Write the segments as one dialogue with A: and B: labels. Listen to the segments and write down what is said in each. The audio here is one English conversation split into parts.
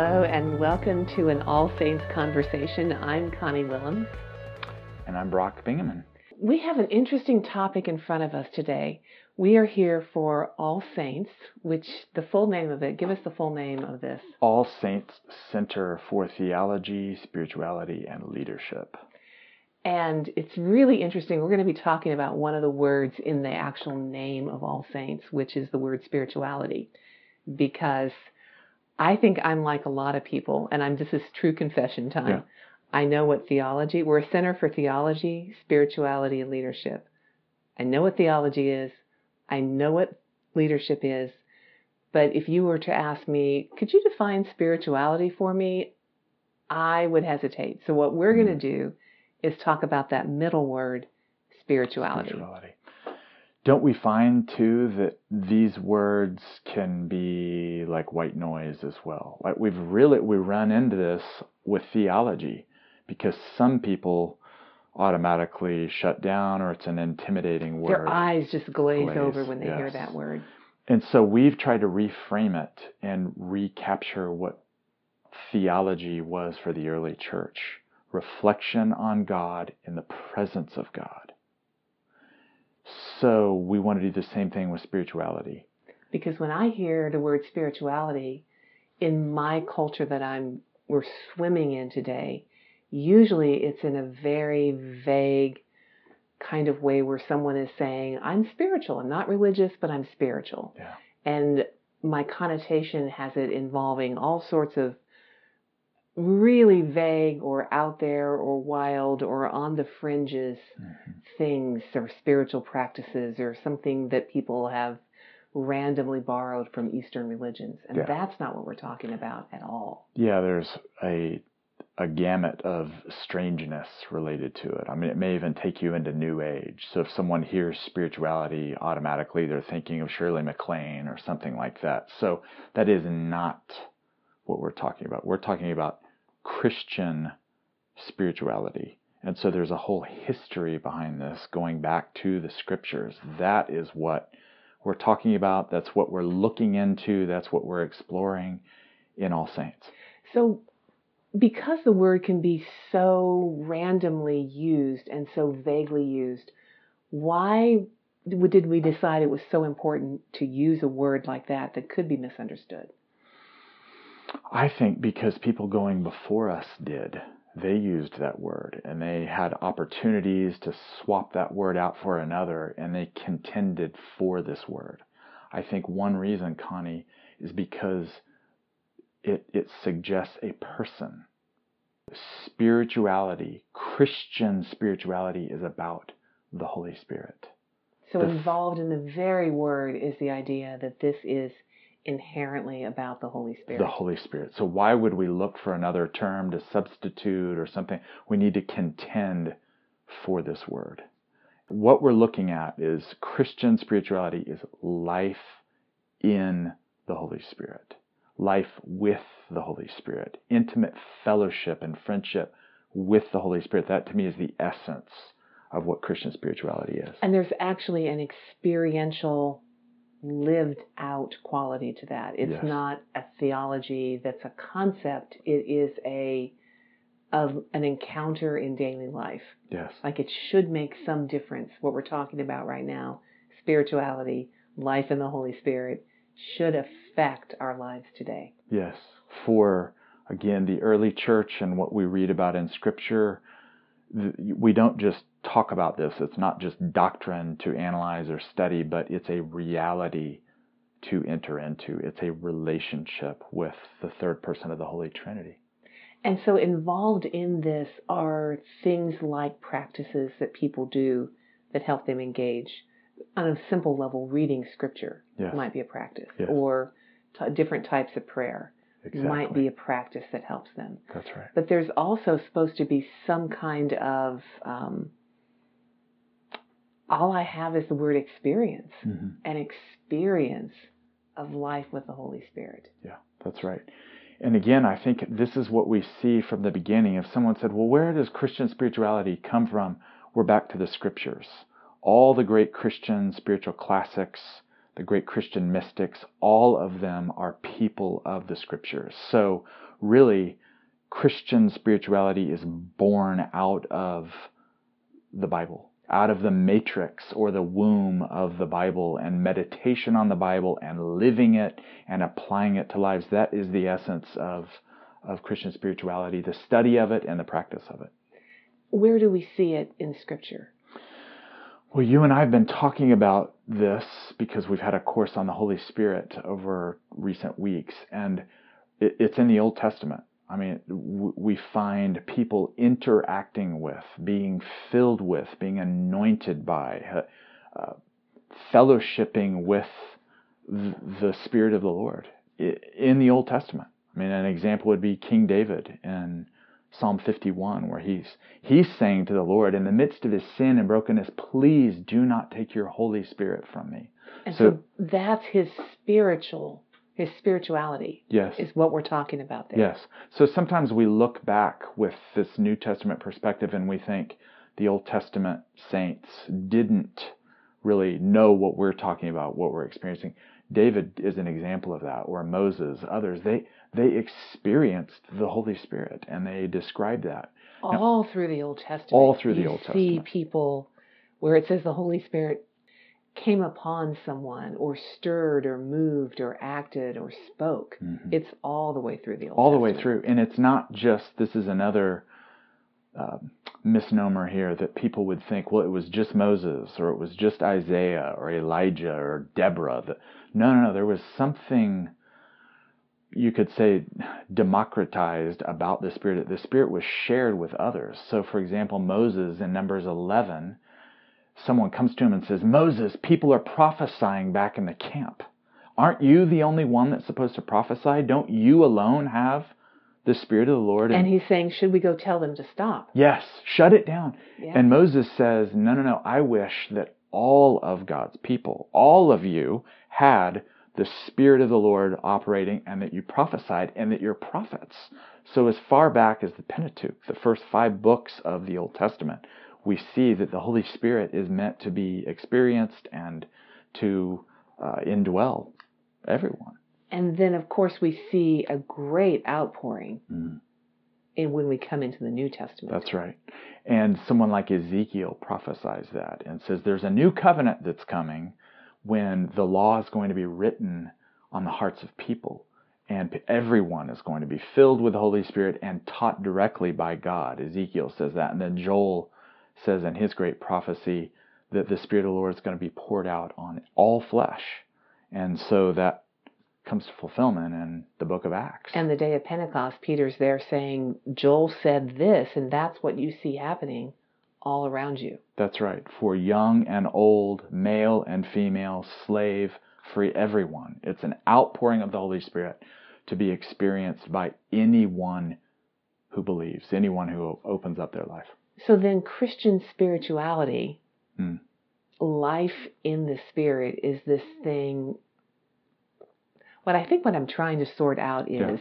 A: Hello, and welcome to an All Saints conversation. I'm Connie Willems.
B: And I'm Brock Bingaman.
A: We have an interesting topic in front of us today. We are here for All Saints, which the full name of it, give us the full name of this.
B: All Saints Center for Theology, Spirituality, and Leadership.
A: And it's really interesting. We're going to be talking about one of the words in the actual name of All Saints, which is the word spirituality. Because I think I'm like a lot of people, and I'm this is true confession time. Yeah. I know what theology, we're a center for theology, spirituality, and leadership. I know what theology is. I know what leadership is. But if you were to ask me, could you define spirituality for me? I would hesitate. So what we're mm. going to do is talk about that middle word, spirituality. spirituality.
B: Don't we find too that these words can be like white noise as well? Like we've really we run into this with theology because some people automatically shut down or it's an intimidating word.
A: Their eyes just glaze, glaze over when they yes. hear that word.
B: And so we've tried to reframe it and recapture what theology was for the early church reflection on God in the presence of God. So we want to do the same thing with spirituality.
A: Because when I hear the word spirituality in my culture that I'm we're swimming in today, usually it's in a very vague kind of way where someone is saying, I'm spiritual. I'm not religious, but I'm spiritual.
B: Yeah.
A: And my connotation has it involving all sorts of really vague or out there or wild or on the fringes mm-hmm. things or spiritual practices or something that people have randomly borrowed from Eastern religions. And yeah. that's not what we're talking about at all.
B: Yeah, there's a a gamut of strangeness related to it. I mean, it may even take you into New Age. So if someone hears spirituality, automatically they're thinking of Shirley MacLaine or something like that. So that is not what we're talking about. We're talking about Christian spirituality. And so there's a whole history behind this going back to the scriptures. That is what we're talking about. That's what we're looking into. That's what we're exploring in All Saints.
A: So, because the word can be so randomly used and so vaguely used, why did we decide it was so important to use a word like that that could be misunderstood?
B: I think because people going before us did. They used that word and they had opportunities to swap that word out for another and they contended for this word. I think one reason, Connie, is because it, it suggests a person. Spirituality, Christian spirituality, is about the Holy Spirit.
A: So, the, involved in the very word is the idea that this is inherently about the Holy Spirit.
B: The Holy Spirit. So why would we look for another term to substitute or something? We need to contend for this word. What we're looking at is Christian spirituality is life in the Holy Spirit, life with the Holy Spirit, intimate fellowship and friendship with the Holy Spirit. That to me is the essence of what Christian spirituality is.
A: And there's actually an experiential lived out quality to that. It's yes. not a theology that's a concept. It is a of an encounter in daily life.
B: Yes.
A: Like it should make some difference. What we're talking about right now, spirituality, life in the Holy Spirit, should affect our lives today.
B: Yes. For again, the early church and what we read about in Scripture, we don't just talk about this. It's not just doctrine to analyze or study, but it's a reality to enter into. It's a relationship with the third person of the Holy Trinity.
A: And so, involved in this are things like practices that people do that help them engage. On a simple level, reading scripture yes. might be a practice,
B: yes.
A: or t- different types of prayer
B: exactly.
A: might be a practice that helps them.
B: That's right.
A: But there's also supposed to be some kind of um, all I have is the word experience, mm-hmm. an experience of life with the Holy Spirit.
B: Yeah, that's right. And again, I think this is what we see from the beginning. If someone said, Well, where does Christian spirituality come from? We're back to the scriptures. All the great Christian spiritual classics the great Christian mystics, all of them are people of the scriptures. So, really, Christian spirituality is born out of the Bible, out of the matrix or the womb of the Bible, and meditation on the Bible and living it and applying it to lives. That is the essence of, of Christian spirituality, the study of it and the practice of it.
A: Where do we see it in Scripture?
B: Well, you and I have been talking about this because we've had a course on the Holy Spirit over recent weeks, and it's in the Old Testament. I mean, we find people interacting with, being filled with, being anointed by, uh, uh, fellowshipping with the Spirit of the Lord in the Old Testament. I mean, an example would be King David in Psalm 51, where he's he's saying to the Lord in the midst of his sin and brokenness, "Please do not take your Holy Spirit from me."
A: And so, so that's his spiritual his spirituality
B: yes.
A: is what we're talking about there.
B: Yes. So sometimes we look back with this New Testament perspective and we think the Old Testament saints didn't really know what we're talking about, what we're experiencing. David is an example of that, or Moses, others. They they experienced the Holy Spirit and they describe that.
A: All now, through the Old Testament.
B: All through the Old
A: Testament. See people where it says the Holy Spirit came upon someone or stirred or moved or acted or spoke. Mm-hmm. It's all the way through the Old
B: All
A: Testament.
B: the way through. And it's not just, this is another uh, misnomer here that people would think, well, it was just Moses or it was just Isaiah or Elijah or Deborah. No, no, no. There was something you could say democratized about the Spirit. The Spirit was shared with others. So, for example, Moses in Numbers 11 someone comes to him and says, Moses, people are prophesying back in the camp. Aren't you the only one that's supposed to prophesy? Don't you alone have the Spirit of the Lord?
A: And, and he's saying, Should we go tell them to stop?
B: Yes, shut it down. Yeah. And Moses says, No, no, no. I wish that all of God's people, all of you, had the Spirit of the Lord operating and that you prophesied and that you're prophets. So, as far back as the Pentateuch, the first five books of the Old Testament, we see that the Holy Spirit is meant to be experienced and to uh, indwell everyone.
A: And then, of course, we see a great outpouring mm. in when we come into the New Testament.
B: That's right. And someone like Ezekiel prophesies that and says there's a new covenant that's coming when the law is going to be written on the hearts of people and everyone is going to be filled with the Holy Spirit and taught directly by God. Ezekiel says that. And then Joel says in his great prophecy that the Spirit of the Lord is going to be poured out on all flesh. And so that comes to fulfillment in the book of Acts.
A: And the day of Pentecost, Peter's there saying, Joel said this, and that's what you see happening all around you.
B: That's right. For young and old, male and female, slave, free, everyone. It's an outpouring of the Holy Spirit to be experienced by anyone who believes, anyone who opens up their life.
A: So then, Christian spirituality, hmm. life in the Spirit, is this thing. What I think what I'm trying to sort out is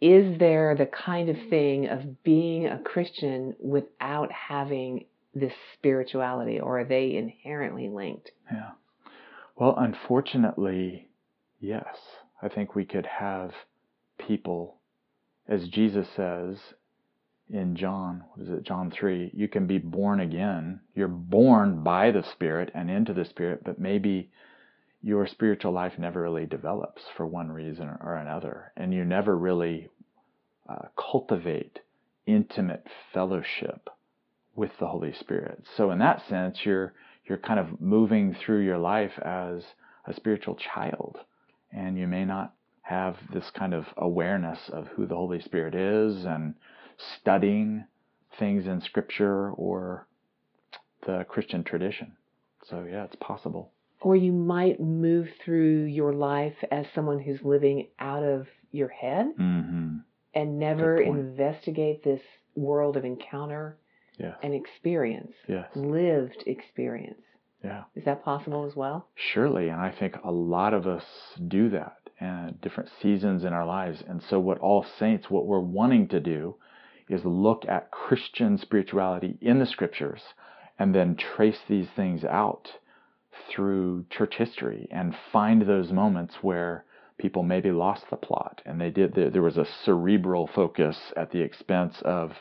A: yeah. is there the kind of thing of being a Christian without having this spirituality, or are they inherently linked?
B: Yeah. Well, unfortunately, yes. I think we could have people, as Jesus says in John, what is it, John 3, you can be born again. You're born by the Spirit and into the Spirit, but maybe your spiritual life never really develops for one reason or another. And you never really uh, cultivate intimate fellowship with the Holy Spirit. So in that sense, you're you're kind of moving through your life as a spiritual child, and you may not have this kind of awareness of who the Holy Spirit is and studying things in Scripture or the Christian tradition. So, yeah, it's possible.
A: Or you might move through your life as someone who's living out of your head mm-hmm. and never investigate this world of encounter and experience,
B: yes.
A: lived experience.
B: Yeah.
A: Is that possible as well?
B: Surely. And I think a lot of us do that at different seasons in our lives. And so, what all saints, what we're wanting to do is look at Christian spirituality in the scriptures and then trace these things out through church history and find those moments where people maybe lost the plot and they did there, was a cerebral focus at the expense of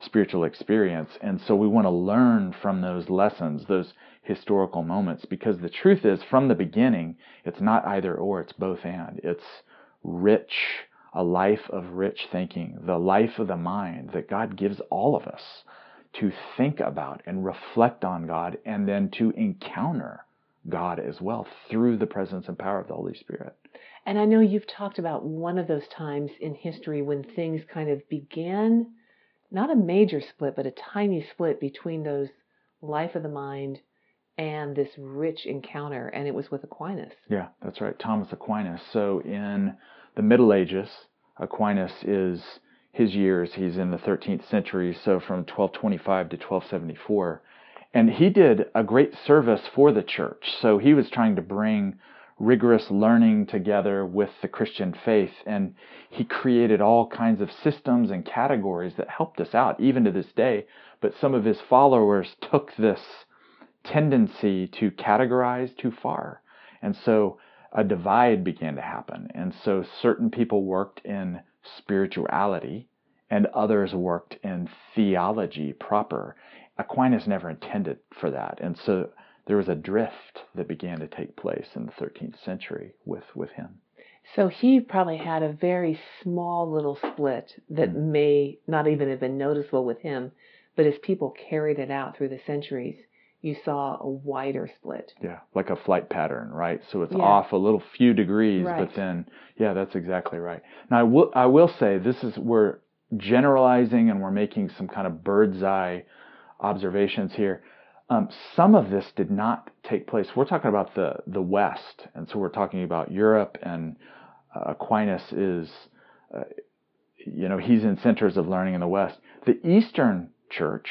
B: spiritual experience. And so we want to learn from those lessons those historical moments because the truth is from the beginning it's not either or it's both and. It's rich a life of rich thinking the life of the mind that God gives all of us to think about and reflect on God and then to encounter God as well through the presence and power of the Holy Spirit.
A: And I know you've talked about one of those times in history when things kind of began, not a major split, but a tiny split between those life of the mind and this rich encounter, and it was with Aquinas.
B: Yeah, that's right, Thomas Aquinas. So in the Middle Ages, Aquinas is his years, he's in the 13th century, so from 1225 to 1274. And he did a great service for the church. So he was trying to bring rigorous learning together with the Christian faith. And he created all kinds of systems and categories that helped us out, even to this day. But some of his followers took this tendency to categorize too far. And so a divide began to happen. And so certain people worked in spirituality and others worked in theology proper. Aquinas never intended for that. And so there was a drift that began to take place in the 13th century with, with him.
A: So he probably had a very small little split that mm-hmm. may not even have been noticeable with him, but his people carried it out through the centuries, you saw a wider split.
B: Yeah, like a flight pattern, right? So it's yeah. off a little few degrees, right. but then, yeah, that's exactly right. Now, I will, I will say this is, we're generalizing and we're making some kind of bird's eye observations here. Um, some of this did not take place. We're talking about the, the West, and so we're talking about Europe, and uh, Aquinas is, uh, you know, he's in centers of learning in the West. The Eastern Church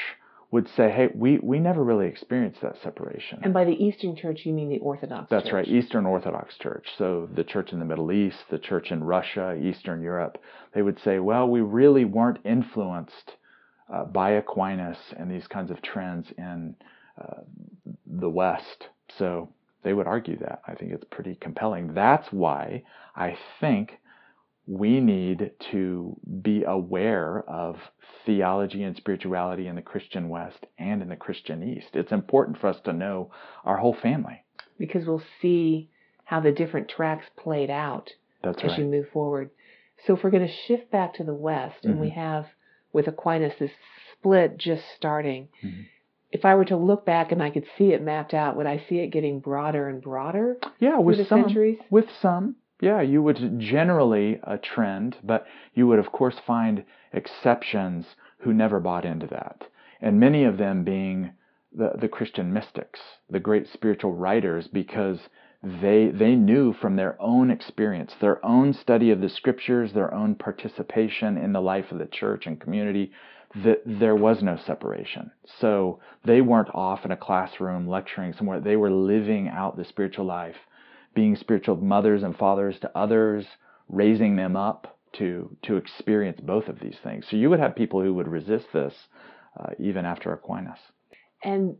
B: would say, hey, we, we never really experienced that separation.
A: And by the Eastern Church, you mean the Orthodox
B: That's
A: Church.
B: right, Eastern Orthodox Church. So the church in the Middle East, the church in Russia, Eastern Europe, they would say, well, we really weren't influenced uh, by Aquinas and these kinds of trends in uh, the West. So they would argue that. I think it's pretty compelling. That's why I think we need to be aware of theology and spirituality in the Christian West and in the Christian East. It's important for us to know our whole family.
A: Because we'll see how the different tracks played out
B: That's
A: as
B: right.
A: you move forward. So if we're going to shift back to the West, mm-hmm. and we mm-hmm. have with Aquinas this split just starting, mm-hmm. if I were to look back and I could see it mapped out, would I see it getting broader and broader?
B: Yeah, with
A: some.
B: Centuries? With some yeah, you would generally a trend, but you would of course find exceptions who never bought into that. And many of them being the, the Christian mystics, the great spiritual writers, because they they knew from their own experience, their own study of the scriptures, their own participation in the life of the church and community, that there was no separation. So they weren't off in a classroom lecturing somewhere. They were living out the spiritual life being spiritual mothers and fathers to others, raising them up to to experience both of these things. So you would have people who would resist this uh, even after Aquinas.
A: And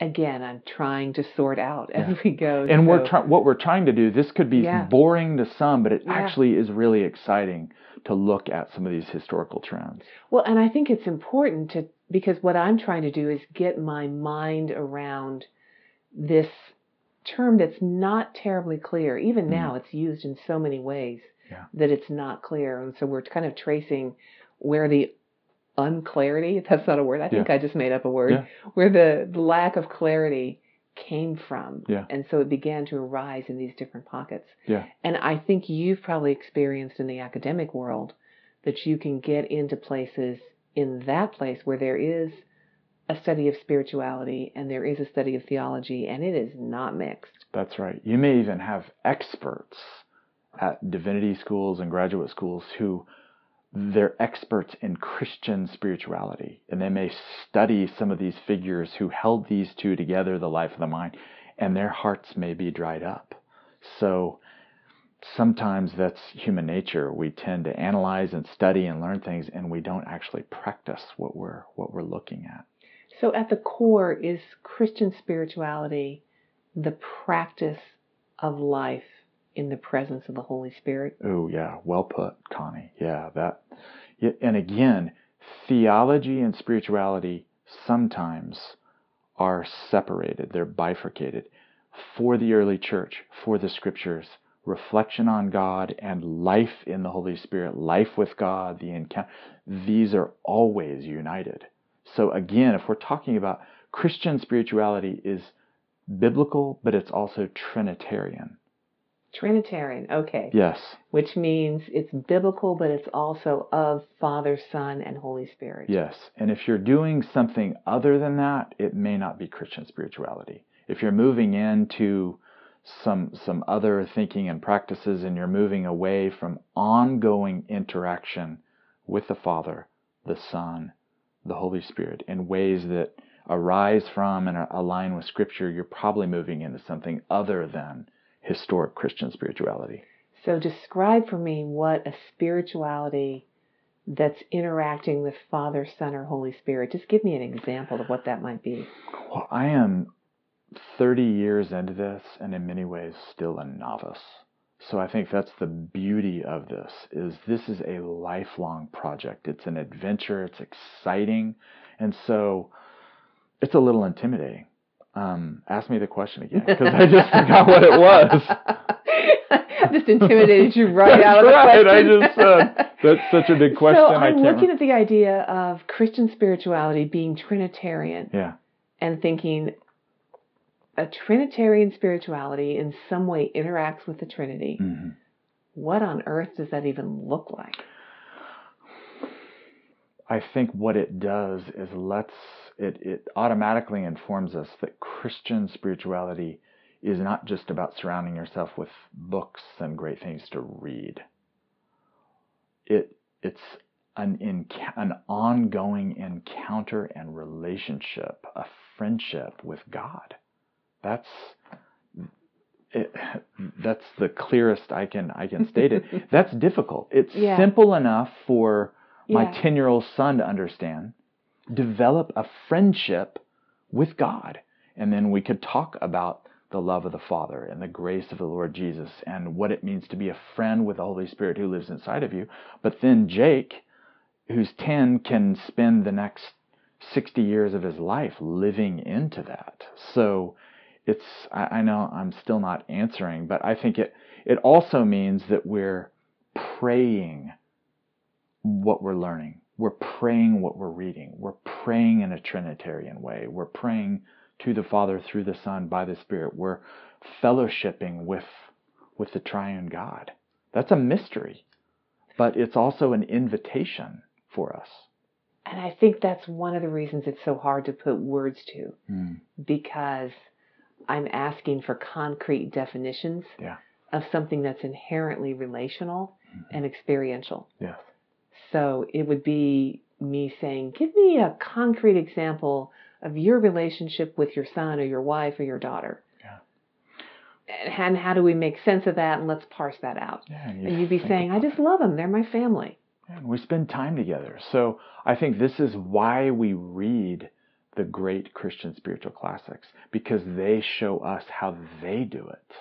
A: again, I'm trying to sort out as yeah. we go.
B: And so. we're what we're trying to do. This could be yeah. boring to some, but it yeah. actually is really exciting to look at some of these historical trends.
A: Well, and I think it's important to because what I'm trying to do is get my mind around this term that's not terribly clear. Even mm. now, it's used in so many ways
B: yeah.
A: that it's not clear. And so we're kind of tracing where the unclarity, that's not a word, I think yeah. I just made up a word,
B: yeah.
A: where the, the lack of clarity came from.
B: Yeah.
A: And so it began to arise in these different pockets.
B: Yeah.
A: And I think you've probably experienced in the academic world that you can get into places in that place where there is a study of spirituality and there is a study of theology, and it is not mixed.
B: That's right. You may even have experts at divinity schools and graduate schools who they're experts in Christian spirituality, and they may study some of these figures who held these two together, the life of the mind, and their hearts may be dried up. So sometimes that's human nature. We tend to analyze and study and learn things, and we don't actually practice what we're what we're looking at.
A: So, at the core, is Christian spirituality the practice of life in the presence of the Holy Spirit.
B: Oh yeah, well put, Connie. Yeah, that. Yeah, and again, theology and spirituality sometimes are separated. They're bifurcated. For the early church, for the scriptures, reflection on God and life in the Holy Spirit, life with God, the encounter, these are always united. So again, if we're talking about Christian spirituality is biblical, but it's also Trinitarian.
A: Trinitarian, okay.
B: Yes.
A: Which means it's biblical, but it's also of Father, Son, and Holy Spirit.
B: Yes. And if you're doing something other than that, it may not be Christian spirituality. If you're moving into some some other thinking and practices and you're moving away from ongoing interaction with the Father, the Son, the Holy Spirit in ways that arise from and align with Scripture, you're probably moving into something other than historic Christian spirituality.
A: So, describe for me what a spirituality that's interacting with Father, Son, or Holy Spirit. Just give me an example of what that might be.
B: Well, I am 30 years into this and in many ways still a novice. So I think that's the beauty of this is this is a lifelong project. It's an adventure, it's exciting, and so it's a little intimidating. Um, ask me the question again because I just forgot what it was.
A: I just intimidated you right out of the
B: right.
A: question.
B: I just said that's such a big question.
A: So
B: I
A: I'm looking at the idea of Christian spirituality being Trinitarian
B: yeah.
A: and thinking a Trinitarian spirituality in some way interacts with the Trinity.
B: hmm
A: What on earth does that even look like?
B: I think what it does is lets it, it automatically informs us that Christian spirituality is not just about surrounding yourself with books and great things to read. It it's an enc- an ongoing encounter and relationship, a friendship with God. That's it, that's the clearest I can I can state it. That's difficult. It's
A: Yeah.
B: simple enough for my
A: Yeah.
B: 10 year old son to understand, develop a friendship with God. And then we could talk about the love of the Father and the grace of the Lord Jesus and what it means to be a friend with the Holy Spirit who lives inside of you. But then Jake, who's 10, can spend the next 60 years of his life living into that. So it's, I, I know I'm still not answering, but I think it, it also means that we're praying what we're learning. We're praying what we're reading. We're praying in a Trinitarian way. We're praying to the Father through the Son by the Spirit. We're fellowshipping with with the triune God. That's a mystery, but it's also an invitation for us.
A: And I think that's one of the reasons it's so hard to put words to
B: Mm,
A: because I'm asking for concrete definitions
B: Yeah.
A: of something that's inherently relational mm-hmm. and experiential.
B: yes.
A: So it would be me saying, Give me a concrete example of your relationship with your son or your wife or your daughter.
B: Yeah.
A: And and how do we make sense of that? And let's parse that out.
B: Yeah, and you
A: And you'd be saying, I just love them. They're my family.
B: And we spend time together. So I think this is why we read the great Christian spiritual classics, because they show us how they do it,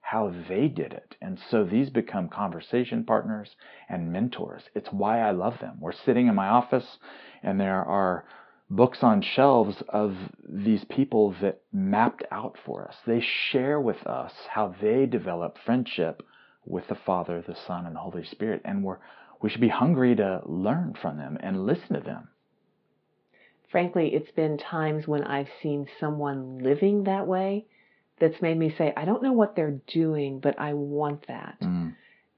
B: how they did it. And so these become conversation partners and mentors. It's why I love them. We're sitting in my office and there are books on shelves of these people that mapped out for us. They share with us how they develop friendship with the Father, the Son, and the Holy Spirit. And we're we should be hungry to learn from them and listen to them.
A: Frankly, it's been times when I've seen someone living that way that's made me say, I don't know what they're doing, but I want that.
B: Mm.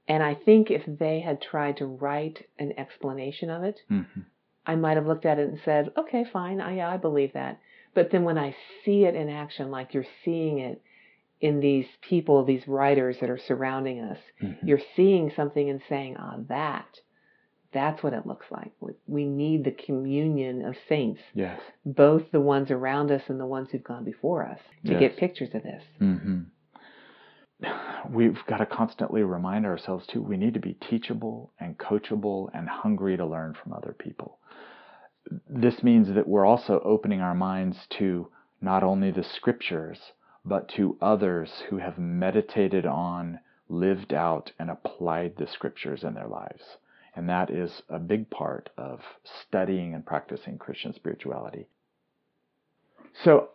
A: And I think if they had tried to write an explanation of it,
B: Mm-hmm.
A: I might have looked at it and said, okay, fine, I, yeah, I believe that. But then when I see it in action, like you're seeing it in these people, these writers that are surrounding us,
B: Mm-hmm.
A: you're seeing something and saying, ah, that, that's what it looks like. We- need the communion of saints,
B: Yes.
A: both the ones around us and the ones who've gone before us, to
B: Yes.
A: get pictures of this.
B: Mm-hmm. We've got to constantly remind ourselves too. We need to be teachable and coachable and hungry to learn from other people. This means that we're also opening our minds to not only the scriptures, but to others who have meditated on, lived out, and applied the scriptures in their lives. And that is a big part of studying and practicing Christian spirituality. So,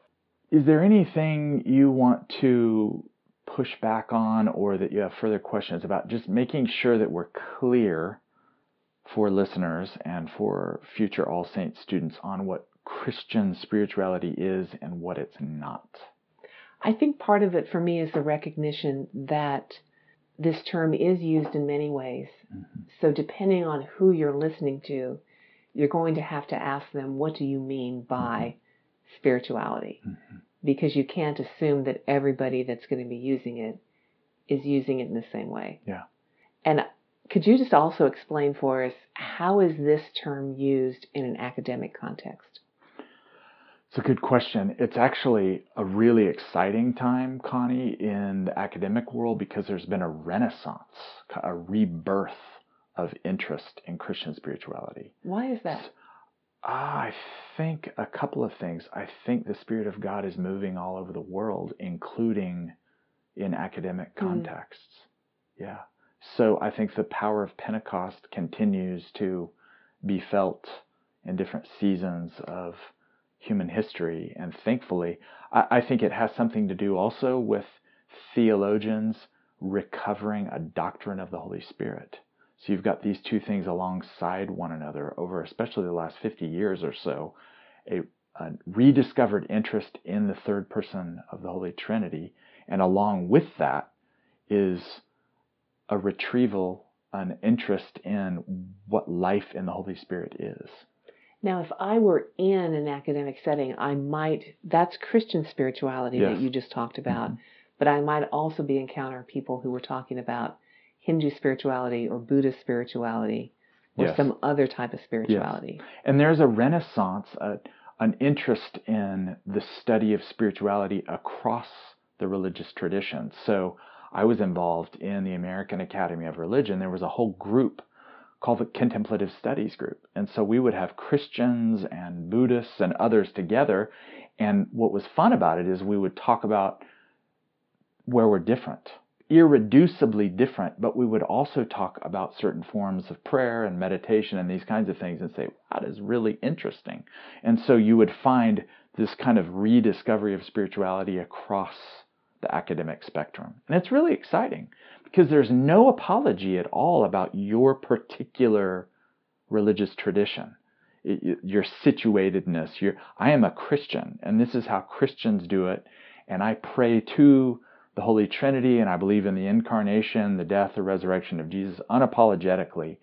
B: is there anything you want to push back on or that you have further questions about just making sure that we're clear for listeners and for future All Saints students on what Christian spirituality is and what it's not?
A: I think part of it for me is the recognition that this term is used in many ways. Mm-hmm. So, depending on who you're listening to, you're going to have to ask them, What do you mean by mm-hmm. spirituality? Mm-hmm. Because you can't assume that everybody that's going to be using it is using it in the same way.
B: Yeah.
A: And could you just also explain for us how is this term used in an academic context?
B: It's a good question. It's actually a really exciting time, Connie, in the academic world because there's been a renaissance, a rebirth of interest in Christian spirituality.
A: Why is that?
B: I think a couple of things. I think the Spirit of God is moving all over the world, including in academic hmm. contexts. Mm. Yeah. So I think the power of Pentecost continues to be felt in different seasons of human history. And thankfully, I, I think it has something to do also with theologians recovering a doctrine of the Holy Spirit. So you've got these two things alongside one another over especially the last 50 years or so, a, a, rediscovered interest in the third person of the Holy Trinity. And along with that is a retrieval, an interest in what life in the Holy Spirit is.
A: Now, if I were in an academic setting, I might, that's Christian spirituality yes. that you just talked about, mm-hmm. but I might also be encountering people who were talking about Hindu spirituality or Buddhist spirituality or yes. some other type of spirituality.
B: Yes. And there's a renaissance, a, an interest in the study of spirituality across the religious traditions. So I was involved in the American Academy of Religion. There was a whole group called the Contemplative Studies Group. And so we would have Christians and Buddhists and others together. And what was fun about it is we would talk about where we're different, irreducibly different, but we would also talk about certain forms of prayer and meditation and these kinds of things and say, wow, that is really interesting. And so you would find this kind of rediscovery of spirituality across the academic spectrum. And it's really exciting because there's no apology at all about your particular religious tradition, your situatedness. Your, I am a Christian, and this is how Christians do it, and I pray to the Holy Trinity, and I believe in the incarnation, the death, the resurrection of Jesus unapologetically.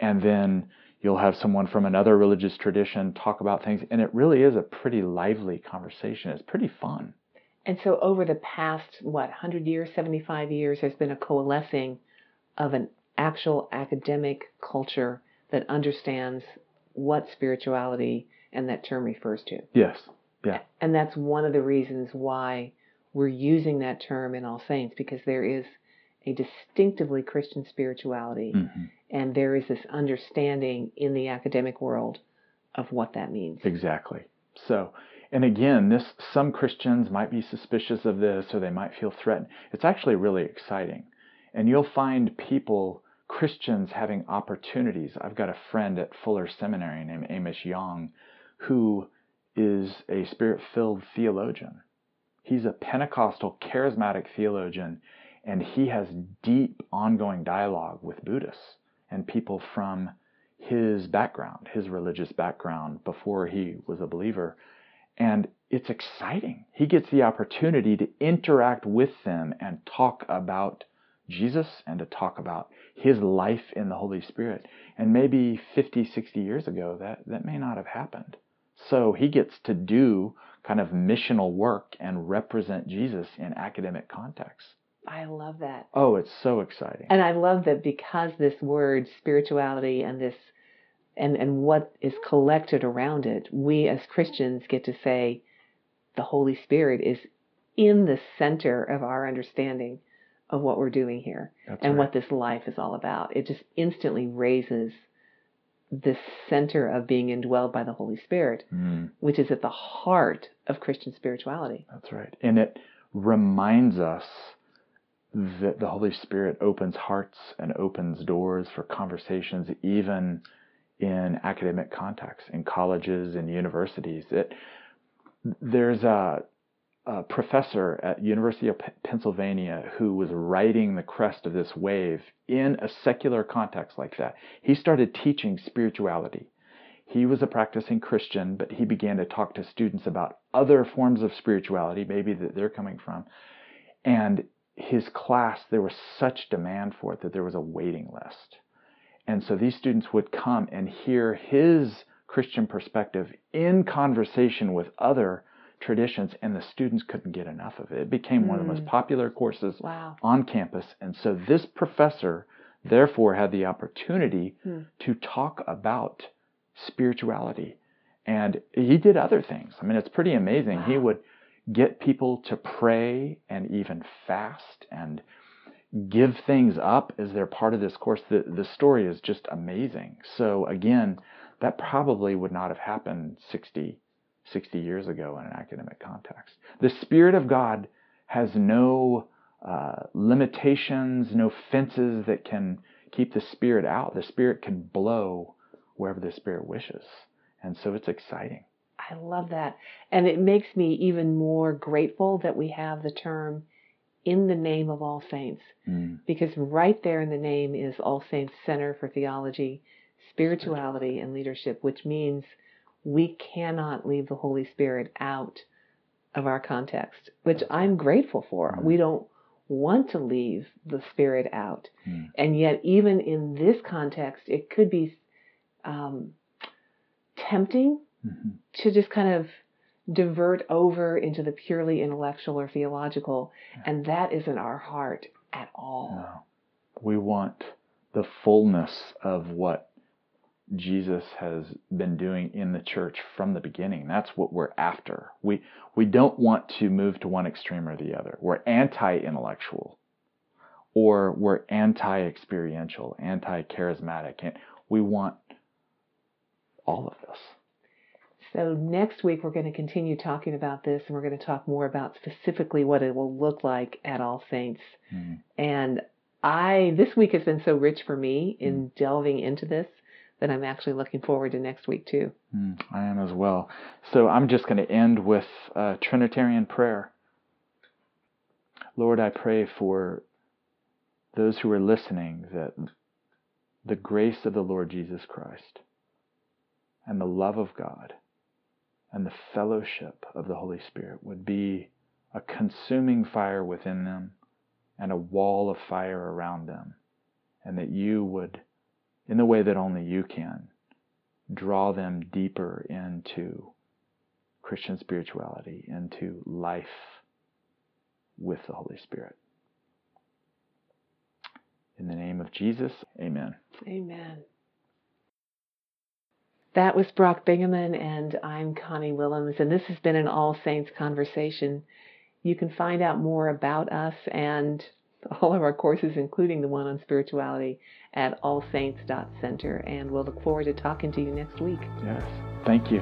B: And then you'll have someone from another religious tradition talk about things, and it really is a pretty lively conversation. It's pretty fun.
A: And so over the past, what, 100 years, 75 years, there's been a coalescing of an actual academic culture that understands what spirituality and that term refers to.
B: Yes. Yeah.
A: And that's one of the reasons why we're using that term in All Saints because there is a distinctively Christian spirituality mm-hmm. and there is this understanding in the academic world of what that means.
B: Exactly. So, and again, this some Christians might be suspicious of this or they might feel threatened. It's actually really exciting. And you'll find people, Christians, having opportunities. I've got a friend at Fuller Seminary named Amos Yong who is a spirit filled theologian. He's a Pentecostal charismatic theologian, and he has deep ongoing dialogue with Buddhists and people from his background, his religious background before he was a believer. And it's exciting. He gets the opportunity to interact with them and talk about Jesus and to talk about his life in the Holy Spirit. And maybe 50, 60 years ago, that, that may not have happened. So he gets to do kind of missional work and represent Jesus in academic contexts.
A: I love that.
B: Oh, it's so exciting.
A: And I love that because this word spirituality and this and, and what is collected around it, we as Christians get to say the Holy Spirit is in the center of our understanding of what we're doing here That's and right. what this life is all about. It just instantly raises the center of being indwelled by the Holy Spirit, mm. which is at the heart of Christian spirituality.
B: That's right. And it reminds us that the Holy Spirit opens hearts and opens doors for conversations, even in academic contexts, in colleges and universities. It, there's a, a, professor at University of Pennsylvania who was riding the crest of this wave in a secular context like that. He started teaching spirituality. He was a practicing Christian, but he began to talk to students about other forms of spirituality, maybe that they're coming from. And his class, there was such demand for it that there was a waiting list. And so these students would come and hear his Christian perspective in conversation with other traditions, and the students couldn't get enough of it. It became mm. one of the most hmm. popular courses
A: wow.
B: on campus. And so this professor, therefore, had the opportunity mm. to talk about spirituality. And he did other things. I mean, it's pretty amazing. Wow. He would get people to pray and even fast and give things up as they're part of this course. The, the story is just amazing. So, again, that probably would not have happened 60, 60 years ago in an academic context. The Spirit of God has no uh, limitations, no fences that can keep the Spirit out. The Spirit can blow wherever the Spirit wishes. And so it's exciting.
A: I love that. And it makes me even more grateful that we have the term in the name of all saints. Mm. Because right there in the name is All Saints Center for Theology, Spirituality, and Leadership, which means we cannot leave the Holy Spirit out of our context, which I'm grateful for. Mm. We don't want to leave the Spirit out. Mm. And yet, even in this context, it could be um, tempting mm-hmm. to just kind of divert over into the purely intellectual or theological, yeah. and that isn't our heart at all. No.
B: We want the fullness of what Jesus has been doing in the church from the beginning. That's what we're after. We we don't want to move to one extreme or the other. We're anti-intellectual or we're anti-experiential, anti-charismatic. And we want all of this.
A: So next week we're going to continue talking about this and we're going to talk more about specifically what it will look like at All Saints. Mm. And I this week has been so rich for me in mm. delving into this that I'm actually looking forward to next week too.
B: Mm, I am as well. So I'm just going to end with a Trinitarian prayer. Lord, I pray for those who are listening that the grace of the Lord Jesus Christ and the love of God and the fellowship of the Holy Spirit would be a consuming fire within them and a wall of fire around them, and that you would, in the way that only you can, draw them deeper into Christian spirituality, into life with the Holy Spirit. In the name of Jesus, amen.
A: Amen. That was Brock Bingaman, and I'm Connie Willems, and this has been an All Saints conversation. You can find out more about us and all of our courses, including the one on spirituality, at allsaints.center, and we'll look forward to talking to you next week.
B: Yes. Thank you.